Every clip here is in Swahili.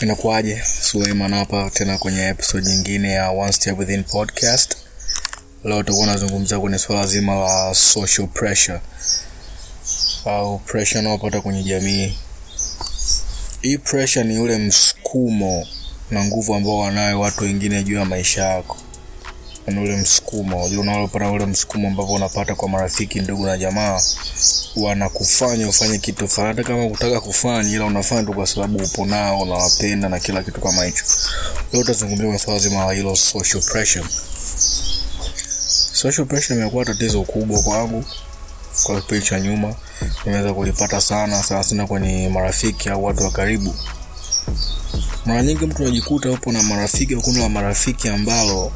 inakuwaje? Suleiman hapa tena kwenye episode nyingine ya one step within podcast. Leo tukuwa nazungumzia kwenye swala zima la social pressure. Au pressure unaopata kwenye jamii. Hii pressure ni ule msukumo na nguvu ambao wanayo watu wengine juu ya maisha yako ni ule msukumo unajua unalopata ule msukumo ambapo unapata kwa marafiki ndugu na jamaa wanakufanya ufanye kitu fulani hata kama kutaka kufanya ila unafanya tu kwa sababu upo nao unawapenda na kila kitu kama hicho. Leo tutazungumzia kwa swala zima la hilo social pressure. Social pressure imekuwa tatizo kubwa kwangu kwa kipindi cha nyuma. Nimeweza kulipata sana sana kwenye marafiki au watu wa karibu. Mara nyingi mtu unajikuta upo na marafiki kundi la marafiki ambalo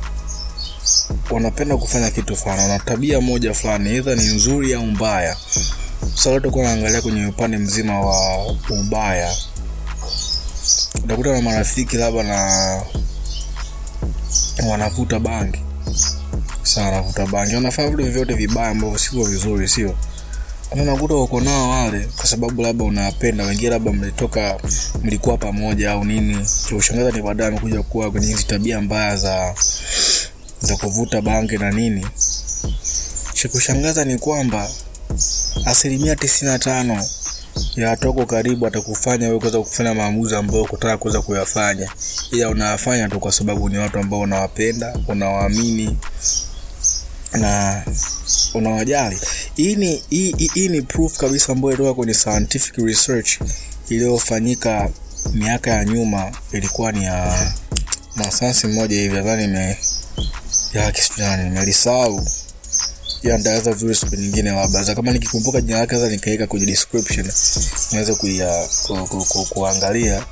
wanapenda kufanya kitu fulani wana tabia moja fulani idha ni nzuri au mbaya. Sasa leo tutakuwa naangalia kwenye upande mzima wa ubaya. Utakuta na marafiki labda na wanavuta bangi. Sana wanavuta bangi. Wanafanya vitu vyote vibaya ambavyo sivyo vizuri sio. Ama unakuta uko nao wale kwa sababu labda unawapenda. Wengine labda mlitoka mlikuwa pamoja au nini. Kushangaza ni baadaye amekuja kuwa kwenye hizi tabia mbaya za za kuvuta bangi na nini. Cha kushangaza ni kwamba asilimia tisini na tano ya watu wako karibu atakufanya wewe kuweza kufanya maamuzi ambayo kutaka kuweza kuyafanya. Ila unayafanya tu kwa sababu ni watu ambao unawapenda unawaamini na unawajali. Hii ni hii, ni proof kabisa ambayo ilitoka kwenye scientific research iliyofanyika miaka ya nyuma. Ilikuwa ni ya mwanasayansi mmoja hivi nadhani ya kisijani nimelisahau ya ndaweza vizuri siku nyingine labda kama nikikumbuka jina lake sasa nikaweka kwenye description. Niweze kuia ku, ku, ku, kuangalia.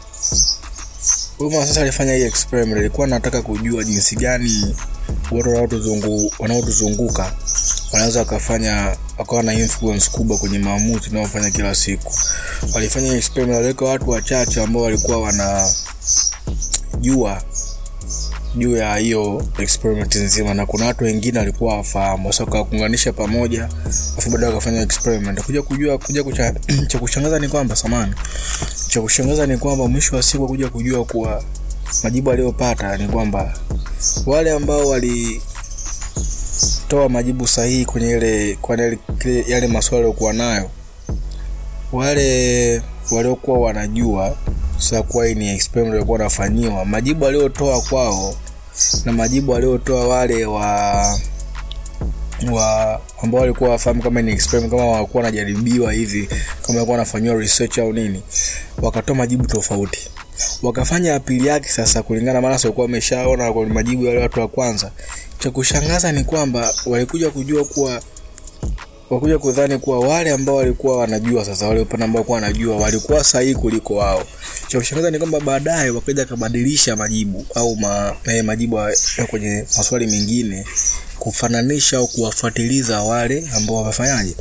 Huyu mama sasa alifanya hii experiment. Alikuwa anataka kujua jinsi gani watu wanaotuzungu wanaotuzunguka wanaweza wakafanya wakawa na influence kubwa kwenye maamuzi unaofanya kila siku. Walifanya experiment. Waliweka watu wachache ambao walikuwa wanajua juu ya hiyo experiment nzima na kuna watu wengine walikuwa wafahamu sasa wakakuunganisha pamoja afu baadaye wakafanya experiment. Kuja kujua kuja kucha, cha kushangaza ni kwamba samani cha kushangaza ni kwamba mwisho wa siku kuja kujua kuwa majibu aliyopata ni kwamba wale ambao walitoa majibu sahihi kwenye ile kwenye yale maswali waliokuwa nayo wale waliokuwa wanajua sasa kuwa ni experiment walikuwa wanafanyiwa majibu aliotoa kwao na majibu aliotoa wale wa wa ambao walikuwa wafahamu kama ni experiment kama walikuwa wanajaribiwa hivi kama walikuwa wanafanyiwa research au nini wakatoa majibu tofauti. Wakafanya apili yake sasa kulingana maana walikuwa wameshaona kwa majibu ya wale watu wa kwanza. Cha kushangaza ni kwamba walikuja kujua kuwa wakuja kudhani kuwa wale ambao walikuwa wanajua sasa wale upande ambao walikuwa wanajua walikuwa sahihi kuliko wao cha ni kwamba baadaye wakaja akabadilisha majibu au ma, eh, majibu ya kwenye maswali mengine kufananisha au kuwafuatiliza wale ambao wamefanyaje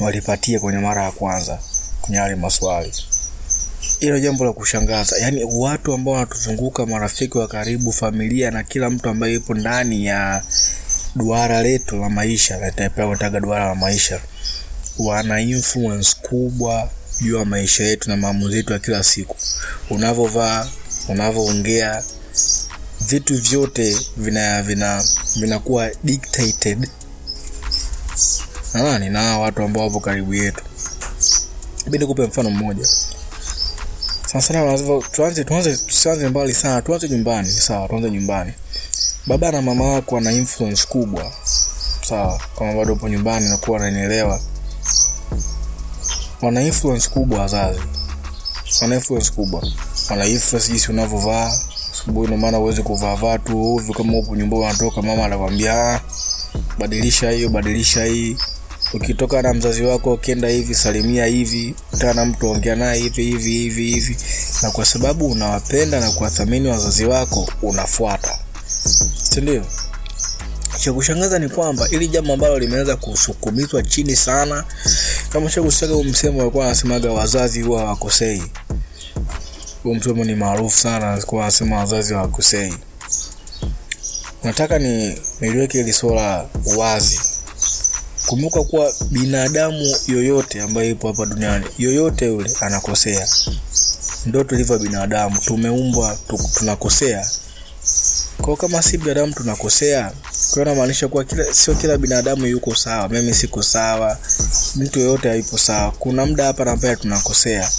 walipatia kwenye mara ya kwanza kwenye yale maswali. Hilo jambo la kushangaza. Yaani watu ambao wanatuzunguka marafiki wa karibu familia na kila mtu ambaye yupo ndani ya duara letu la maisha duara la maisha wana influence kubwa juu maisha yetu na maamuzi yetu ya kila siku. Unavyovaa unavyoongea vitu vyote vina vina vinakuwa dictated. Na nani na watu ambao wapo karibu yetu. Bidi kupe mfano mmoja. Sana sana tuanze tuanze tusianze mbali sana tuanze nyumbani sawa tuanze nyumbani. Baba na mama wako wana influence kubwa sawa. Kama bado upo nyumbani nakuwa wananielewa wana influence kubwa wazazi. Wana influence kubwa. Wana influence jinsi unavyovaa sababu ina maana uweze kuvaa vaa tu ovyo kama upo nyumbani unatoka mama anakwambia badilisha hiyo badilisha hii. Ukitoka na mzazi wako ukienda hivi salimia hivi kutana na mtu ongea naye hivi hivi hivi hivi. Na kwa sababu unawapenda na kuwathamini wazazi wako unafuata. Sindio cha kushangaza ni kwamba ili jambo ambalo limeweza kusukumizwa chini sana kama shakusaga msemo alikuwa anasemaga wazazi huwa hawakosei. Huu msemo ni maarufu sana alikuwa anasema wazazi hawakosei. Nataka ni niliweke hili swala wazi. Kumbuka kuwa binadamu yoyote ambaye ipo hapa duniani yoyote yule anakosea. Ndo tulivyo binadamu tumeumbwa tunakosea. Kwao kama si binadamu tunakosea kwa namaanisha kuwa kila, sio kila binadamu yuko sawa. Mimi siko sawa. Mtu yoyote hayupo sawa. Kuna muda hapa na pale tunakosea.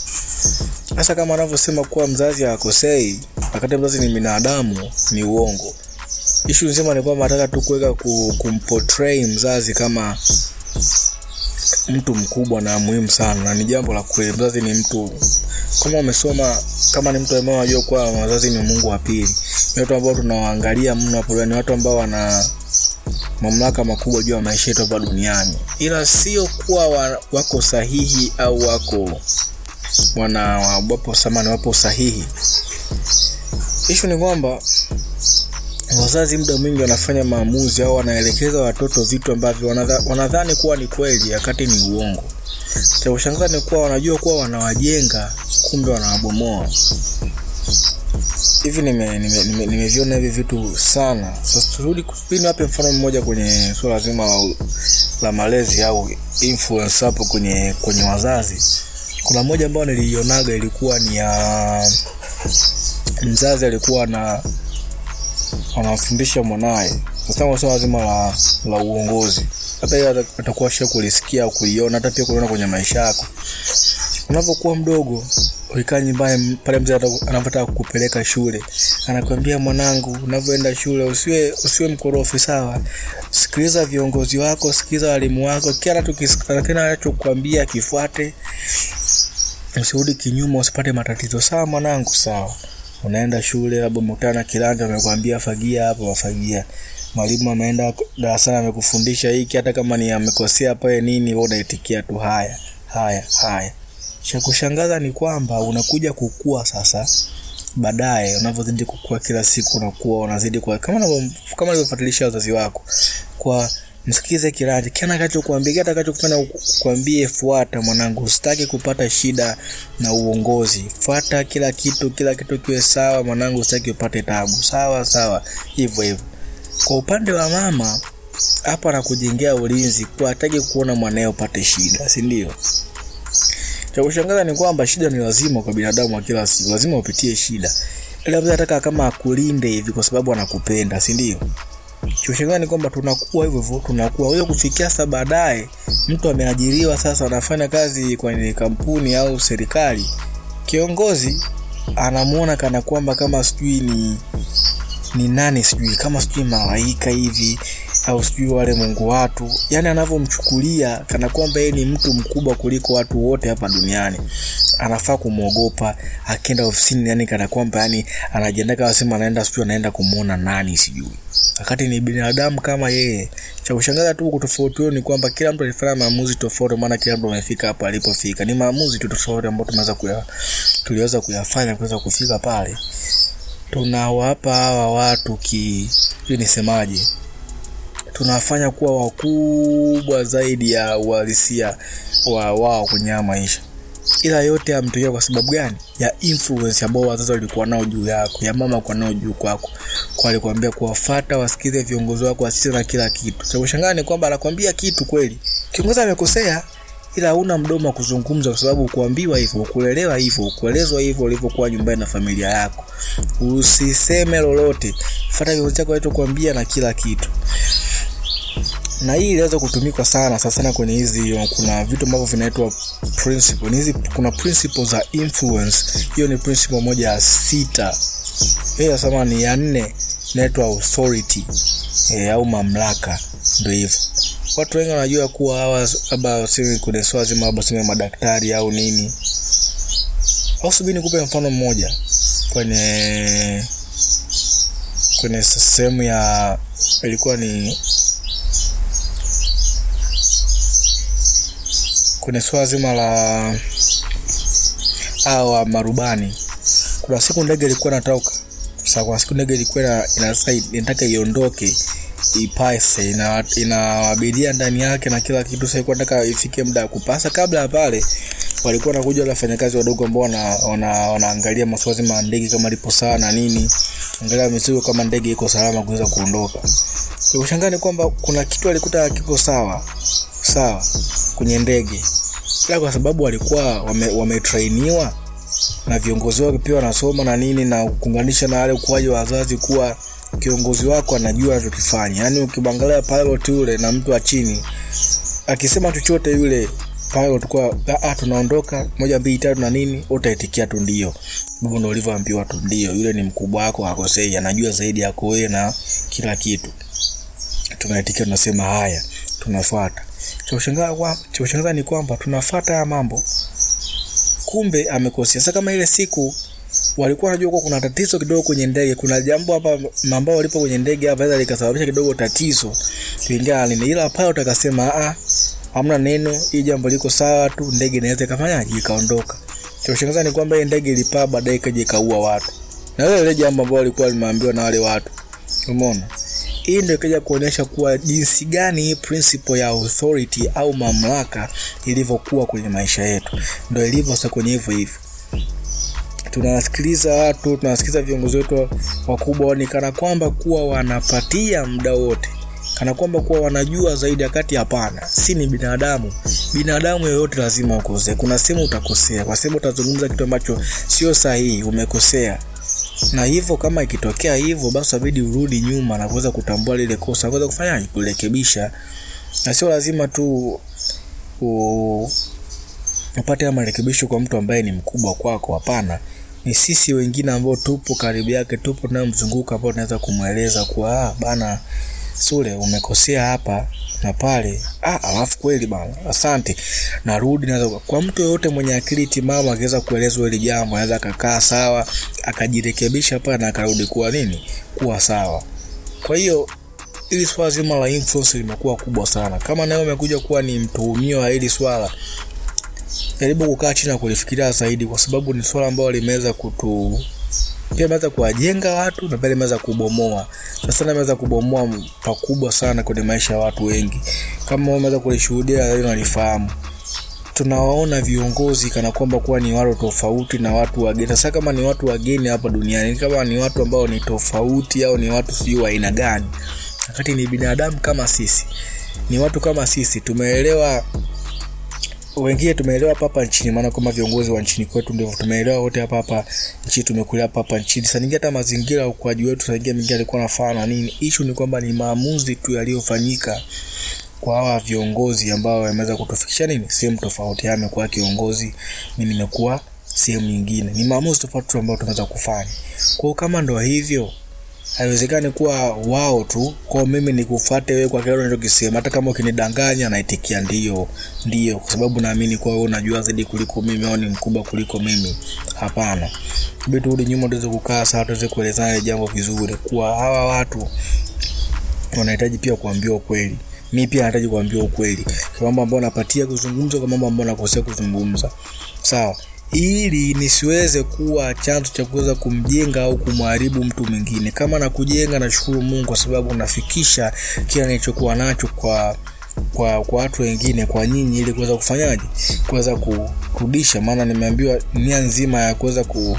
Sasa kama anavyosema kuwa mzazi hakosei wakati mzazi ni binadamu ni uongo. Ishu nzima ni kwamba nataka tu kuweka kumportray mzazi kama mtu mkubwa na muhimu sana. Na ni jambo la kweli. Mzazi ni mtu kama umesoma kama ni mtu ambaye unajua kuwa wazazi ni mungu wa pili. Ni watu ambao tunawaangalia mno hapo. Ni watu ambao wana mamlaka makubwa juu ya maisha yetu hapa duniani. Ila sio kuwa wa, wako sahihi au wako wana wapo samani wapo sahihi. Ishu ni kwamba wazazi muda mwingi wanafanya maamuzi au wanaelekeza watoto vitu ambavyo wanadha, wanadhani kuwa ni kweli wakati ni uongo. Cha kushangaza ni kuwa wanajua kuwa wanawajenga kumbe wanawabomoa hivi nimeviona nime, nime, nime hivi vitu sana. Sasa turudi kupini wape mfano mmoja kwenye suala zima la, la malezi au influence hapo kwenye kwenye wazazi. Kuna moja ambayo niliionaga ilikuwa ni ya mzazi alikuwa na anamfundisha mwanaye sasa swala zima la, la uongozi hata hiyo atakuwa sha kulisikia au kuiona hata pia kuliona kwenye maisha yako unavyokuwa mdogo ukikaa nyumbani pale mzee anavyotaka kukupeleka shule anakwambia mwanangu unavyoenda shule usiwe usiwe mkorofi sawa? Sikiliza viongozi wako sikiliza walimu wako kila anachokuambia kifuate. Usirudi kinyuma usipate matatizo. Sawa mwanangu sawa. Unaenda shule labda umekutana na kiranja amekwambia fagia hapo wafagia mwalimu ameenda darasani amekufundisha hiki hata kama ni amekosea pale nini unaitikia tu haya haya haya cha kushangaza ni kwamba unakuja kukua sasa baadaye unavyozidi kukua kila siku unakuwa unazidi kwa kama kama ulivyofuatilisha wazazi wako kwa msikize kiranja kile atakachokuambia kile atakachokufanya kuambie fuata mwanangu usitaki kupata shida na uongozi. Fuata kila kitu kila kitu kiwe sawa mwanangu usitaki upate tabu. Sawa sawa hivyo hivyo. Kwa upande wa mama hapa anakujengea ulinzi kwa hataki kuona mwanae upate shida si ndio cha kushangaza ni kwamba shida ni lazima kwa binadamu wa kila siku. Lazima upitie shida. Ila mzee ataka kama akulinde hivi kwa sababu anakupenda si ndio? Kiushangaa ni kwamba tunakuwa hivyo hivyo, tunakuwa. Huyo kufikia sasa baadaye mtu ameajiriwa sasa anafanya kazi kwenye kampuni au serikali, kiongozi anamuona kana kwamba kama sijui ni ni nani sijui kama sijui malaika hivi au sijui wale mungu watu yani anavyomchukulia kana kwamba yeye ni mtu mkubwa kuliko watu wote hapa duniani. Anafaa kumwogopa akienda ofisini yani kana kwamba yani anajiandaa kama anaenda sijui anaenda kumwona nani sijui. Wakati ni binadamu kama yeye cha kushangaza tu kutofauti ni kwamba kila mtu alifanya maamuzi tofauti maana kila mtu amefika hapa alipofika. Ni maamuzi tu tofauti ambayo tumeweza kuya tuliweza kuyafanya kuweza kufika pale. Tunawapa hawa watu ki nisemaje tunafanya kuwa wakubwa zaidi ya uhalisia wa wao kwenye haya maisha. Ila yote yametokea kwa sababu gani? Ya influence ambao wazazi walikuwa nao juu yako ya mama kwa nao juu kwako. Kwa alikwambia kuwafata wasikize viongozi wako wasikize na kila kitu. Cha kushangaa ni kwamba anakwambia kitu kweli. Kiongozi amekosea ila hauna mdomo wa kuzungumza kwa sababu kuambiwa hivyo kulelewa hivyo kuelezwa hivyo ulivyokuwa nyumbani na familia yako. Usiseme lolote. Fata kiongozi chako alichokuambia na kila kitu na hii iliweza kutumika sana sana sana kwenye hizi kuna vitu ambavyo vinaitwa principle. Hizi kuna principle za influence. Hiyo ni principle moja ya sita. Hiyo nasema ni ya nne inaitwa authority e, au mamlaka. Ndio hivyo. Watu wengi wanajua kuwa hawa labda seme kwenye swala zima labda madaktari au nini. Au subiri nikupe mfano mmoja. Kwenye kwenye sehemu ya ilikuwa ni kwenye swala zima la hawa marubani. Kuna siku ndege ilikuwa inatoka. Sasa kuna siku ndege ilikuwa inataka iondoke ipase ina, ina abiria ndani yake na kila kitu. Sasa ilikuwa nataka ifike muda wa kupasa. Kabla ya pale walikuwa wanakuja wale wafanyakazi wadogo ambao wana, wana, wanaangalia masuala zima ya ndege kama lipo sawa na nini. Angalia mizigo kama ndege iko salama kuweza kuondoka. Kushangaa ni kwamba kuna kitu alikuta kipo sawa sawa kwenye ndege. Ila kwa sababu walikuwa wametrainiwa wame na viongozi wao pia wanasoma na nini na kuunganisha na wale ukuaji wa wazazi kuwa kiongozi wako anajua anachokifanya. Yaani ukimwangalia pilot yule na mtu wa chini akisema chochote yule pilot kwa ah, tunaondoka moja mbili tatu na nini utaitikia tu ndio. Hivyo ndio ulivyoambiwa tu ndio yule ni mkubwa wako hakosei anajua zaidi yako wewe na kila kitu. Tunaitikia tunasema haya tunafuata cha kushangaza ni kwamba tunafuata haya mambo. Kumbe amekosea. Sasa kama ile siku walikuwa wanajua kuna tatizo kidogo kwenye ndege kuna jambo hapa ambao walipo kwenye ndege hapa aweza likasababisha kidogo tatizo kulingana nini ila pilot akasema a, hamna neno hii jambo liko sawa tu ndege inaweza ikafanyaje? Ikaondoka. Cha ni kwamba ile ndege ilipaa baadaye ikaja ikaua watu. Na ile ile jambo ambao walikuwa limeambiwa na wale watu. Umeona hii ndio ikaja kuonyesha kuwa jinsi gani principle ya authority au mamlaka ilivyokuwa kwenye maisha yetu. Ndio ilivyo sasa kwenye hivyo hivyo. Tunawasikiliza watu tunawasikiliza viongozi wetu wakubwa ni kana kwamba kuwa wanapatia muda wote. Kana kwamba kuwa wanajua zaidi wakati hapana. Si ni binadamu. Binadamu yoyote lazima ukosee. Kuna sehemu utakosea. Kwa sehemu utazungumza kitu ambacho sio sahihi umekosea na hivyo kama ikitokea hivyo basi abidi urudi nyuma na kuweza kutambua lile kosa kuweza kufanyaje kurekebisha. Na sio lazima tu u, upate ya marekebisho kwa mtu ambaye ni mkubwa kwako hapana. Ni sisi wengine ambao tupo karibu yake tupo tunayomzunguka ambao tunaweza kumweleza kuwa ah, bana sule umekosea hapa na pale. Ah, alafu kweli bana asante. Narudi naweza kwa mtu yoyote mwenye akili timamu akiweza kuelezwa hili jambo anaweza akakaa sawa akajirekebisha pale na akarudi kuwa nini? Kuwa sawa. Kwa hiyo hili swala zima la influence limekuwa kubwa sana. Kama nawe umekuja kuwa ni mtuhumiwa wa hili swala jaribu kukaa chini na kulifikiria zaidi kwa sababu ni swala ambalo limeweza kutu pia imeweza kuwajenga watu na pia limeweza kubomoa. Sasa limeweza kubomoa pakubwa sana kwenye maisha ya watu wengi. Kama umeweza kulishuhudia leo nalifahamu tunawaona viongozi kana kwamba kuwa ni watu tofauti na watu wageni. Sasa kama ni watu wageni hapa duniani kama ni watu ambao ni tofauti au ni watu sijui wa aina gani. Wakati ni binadamu kama sisi ni watu kama sisi tumeelewa wengine tumeelewa hapa nchini maana kama viongozi wa nchini kwetu ndio tumeelewa wote hapa hapa nchini tumekulia hapa hapa nchini. Sasa ningia hata mazingira ukuaji wetu sasa ningia mingine alikuwa nafaa na nini. Issue ni kwamba ni maamuzi tu yaliyofanyika kwa hawa viongozi ambao wameweza kutufikisha nini? Sehemu tofauti. Yeye amekuwa kiongozi mimi nimekuwa sehemu nyingine. Ni maamuzi tofauti ambayo tunaweza kufanya. Kwa hiyo kama ndo hivyo haiwezekani kuwa wao tu. Kwao mimi nikufuate wewe kwa kile unachokisema. Hata kama ukinidanganya naitikia ndio. Ndio kwa sababu naamini kuwa wewe unajua zaidi kuliko mimi au ni mkubwa kuliko mimi. Hapana. Bidi turudi nyuma tuweze kukaa sawa tuweze kuelezana jambo vizuri. Kuwa hawa watu wanahitaji pia kuambiwa ukweli mi pia nahitaji kuambiwa ukweli. Kwa mambo ambayo napatia kuzungumza kwa mambo ambayo nakosea kuzungumza. Sawa. Ili nisiweze kuwa chanzo cha kuweza kumjenga au kumharibu mtu mwingine. Kama nakujenga, nashukuru mungu kwa sababu nafikisha kila nilichokuwa nacho kwa kwa kwa watu wengine kwa nyinyi ili kuweza kufanyaje? Kuweza kurudisha. Maana nimeambiwa nia nzima ya kuweza ku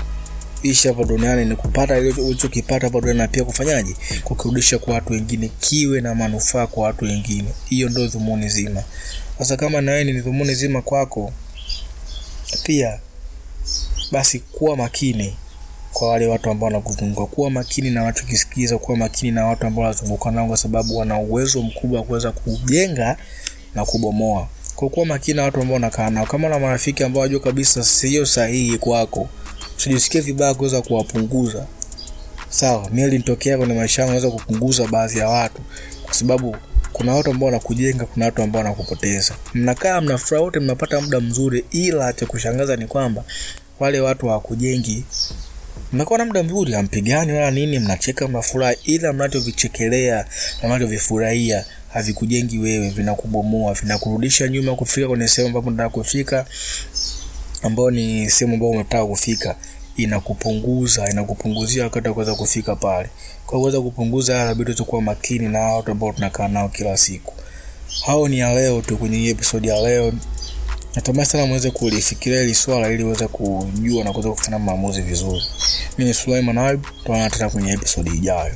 ishi hapa duniani ni kupata ulichokipata hapa duniani na pia kufanyaje? Kukirudisha kwa watu wengine kiwe na manufaa kwa watu wengine. Hiyo ndio dhumuni zima. Sasa kama na wewe ni dhumuni zima kwako pia basi kuwa makini kwa wale watu ambao wanakuzunguka. Kuwa makini na wanachokisikiza kuwa makini na watu ambao wanazunguka nao kwa sababu wana uwezo mkubwa wa kuweza kujenga na kubomoa. Kwa kuwa makini na watu ambao unakaa nao. Kama na marafiki ambao wajua kabisa sio sahihi kwako usijisikie vibaya kuweza kuwapunguza. Sawa mimi linitokea kwenye maisha yangu naweza kupunguza baadhi ya watu. Kwa sababu kuna watu ambao wanakujenga kuna watu ambao wanakupoteza. Mnakaa mnafurahi wote mnapata muda mzuri ila cha kushangaza ni kwamba wale watu hawakujengi. Mnakuwa na muda mzuri hampigani wala nini mnacheka mnafurahi ila mnachovichekelea na mnachovifurahia havikujengi wewe vinakubomoa vinakurudisha nyuma kufika kwenye sehemu ambapo nataka kufika ambao ni sehemu ambayo unataka kufika inakupunguza inakupunguzia wakati wa kuweza kufika pale. Kwa kuweza kupunguza haya inabidi tukuwa makini na watu ambao tunakaa nao kila siku. Hao ni ya leo tu kwenye hii episode ya leo. Natamani sana mweze kulifikiria hili swala ili uweze kujua na kuweza kufanya maamuzi vizuri. Mi ni Sulaiman Ayub tuonana tena kwenye episode ijayo